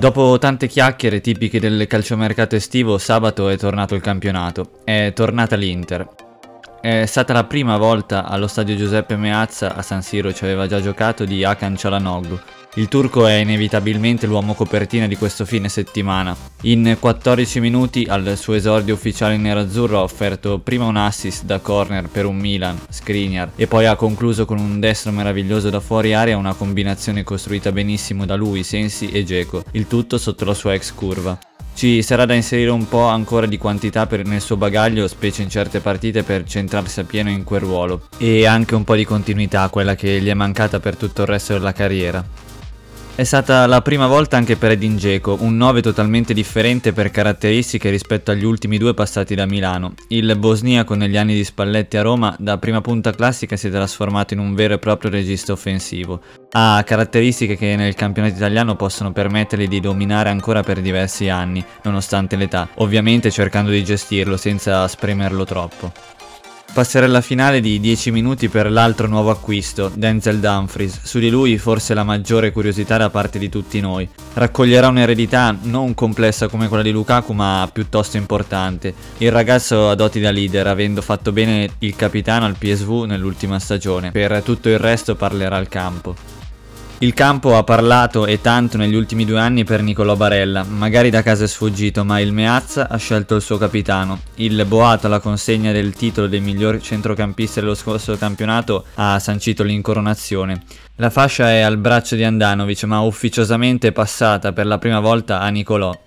Dopo tante chiacchiere tipiche del calciomercato estivo, sabato è tornato il campionato. È tornata l'Inter. È stata la prima volta allo stadio Giuseppe Meazza, a San Siro ci aveva già giocato, di Hakan Çalhanoğlu. Il turco è inevitabilmente l'uomo copertina di questo fine settimana. In 14 minuti al suo esordio ufficiale in nerazzurro ha offerto prima un assist da corner per un Milan, Skriniar, e poi ha concluso con un destro meraviglioso da fuori area una combinazione costruita benissimo da lui, Sensi e Geco, il tutto sotto la sua ex curva. Ci sarà da inserire un po' ancora di quantità per, nel suo bagaglio, specie in certe partite, per centrarsi a pieno in quel ruolo. E anche un po' di continuità, quella che gli è mancata per tutto il resto della carriera. È stata la prima volta anche per Edin Dzeko, un 9 totalmente differente per caratteristiche rispetto agli ultimi due passati da Milano. Il bosniaco negli anni di Spalletti a Roma da prima punta classica si è trasformato in un vero e proprio regista offensivo. Ha caratteristiche che nel campionato italiano possono permettergli di dominare ancora per diversi anni, nonostante l'età, ovviamente cercando di gestirlo senza spremerlo troppo. Passerella finale di 10 minuti per l'altro nuovo acquisto, Denzel Dumfries. Su di lui forse la maggiore curiosità da parte di tutti noi. Raccoglierà un'eredità non complessa come quella di Lukaku, ma piuttosto importante. Il ragazzo ha doti da leader, avendo fatto bene il capitano al PSV nell'ultima stagione. Per tutto il resto parlerà al campo. Il campo ha parlato e tanto negli ultimi due anni per Nicolò Barella, magari da casa è sfuggito, ma il Meazza ha scelto il suo capitano. Il Boato alla consegna del titolo del miglior centrocampista dello scorso campionato ha sancito l'incoronazione. La fascia è al braccio di Andanovic, ma ufficiosamente passata per la prima volta a Nicolò.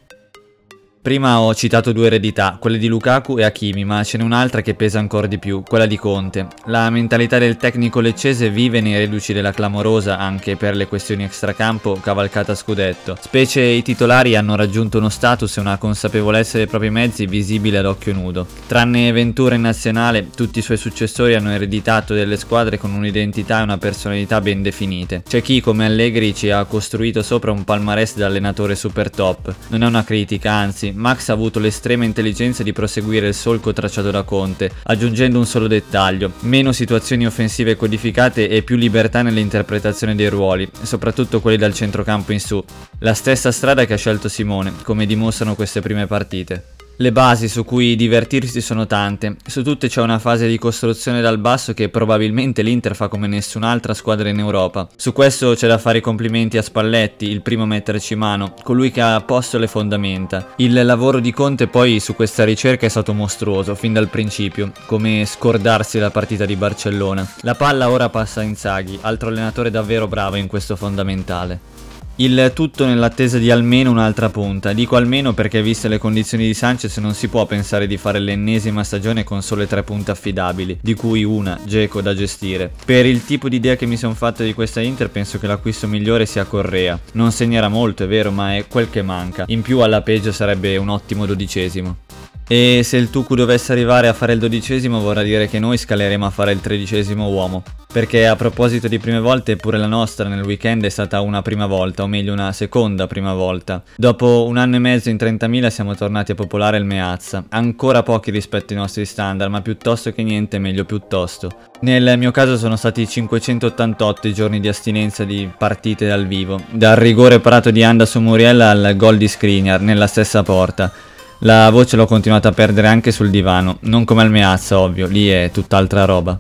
Prima ho citato due eredità, quelle di Lukaku e Hakimi, ma ce n'è un'altra che pesa ancora di più, quella di Conte. La mentalità del tecnico leccese vive nei reduci della clamorosa, anche per le questioni extracampo, cavalcata scudetto. Specie i titolari hanno raggiunto uno status e una consapevolezza dei propri mezzi visibile ad occhio nudo. Tranne Ventura in nazionale, tutti i suoi successori hanno ereditato delle squadre con un'identità e una personalità ben definite. C'è chi, come Allegri, ci ha costruito sopra un palmarès da allenatore super top. Non è una critica, anzi, Max ha avuto l'estrema intelligenza di proseguire il solco tracciato da Conte, aggiungendo un solo dettaglio, meno situazioni offensive codificate e più libertà nell'interpretazione dei ruoli, soprattutto quelli dal centrocampo in su. La stessa strada che ha scelto Simone, come dimostrano queste prime partite. Le basi su cui divertirsi sono tante, su tutte c'è una fase di costruzione dal basso che probabilmente l'Inter fa come nessun'altra squadra in Europa. Su questo c'è da fare i complimenti a Spalletti, il primo a metterci mano, colui che ha posto le fondamenta. Il lavoro di Conte poi su questa ricerca è stato mostruoso, fin dal principio, come scordarsi la partita di Barcellona. La palla ora passa a Inzaghi, altro allenatore davvero bravo in questo fondamentale. Il tutto nell'attesa di almeno un'altra punta. Dico almeno perché viste le condizioni di Sanchez non si può pensare di fare l'ennesima stagione con sole tre punte affidabili, di cui una, Geco, da gestire. Per il tipo di idea che mi sono fatto di questa Inter penso che l'acquisto migliore sia Correa. Non segnerà molto, è vero, ma è quel che manca. In più alla peggio sarebbe un ottimo dodicesimo. E se il Tucu dovesse arrivare a fare il dodicesimo vorrà dire che noi scaleremo a fare il tredicesimo uomo. Perché a proposito di prime volte, pure la nostra nel weekend è stata una prima volta, o meglio una seconda prima volta. Dopo un anno e mezzo in 30.000 siamo tornati a popolare il Meazza. Ancora pochi rispetto ai nostri standard, ma piuttosto che niente meglio piuttosto. Nel mio caso sono stati 588 i giorni di astinenza di partite dal vivo, dal rigore parato di Anda su Muriella al gol di Skriniar nella stessa porta. La voce l'ho continuata a perdere anche sul divano, non come al Meazza ovvio, lì è tutt'altra roba.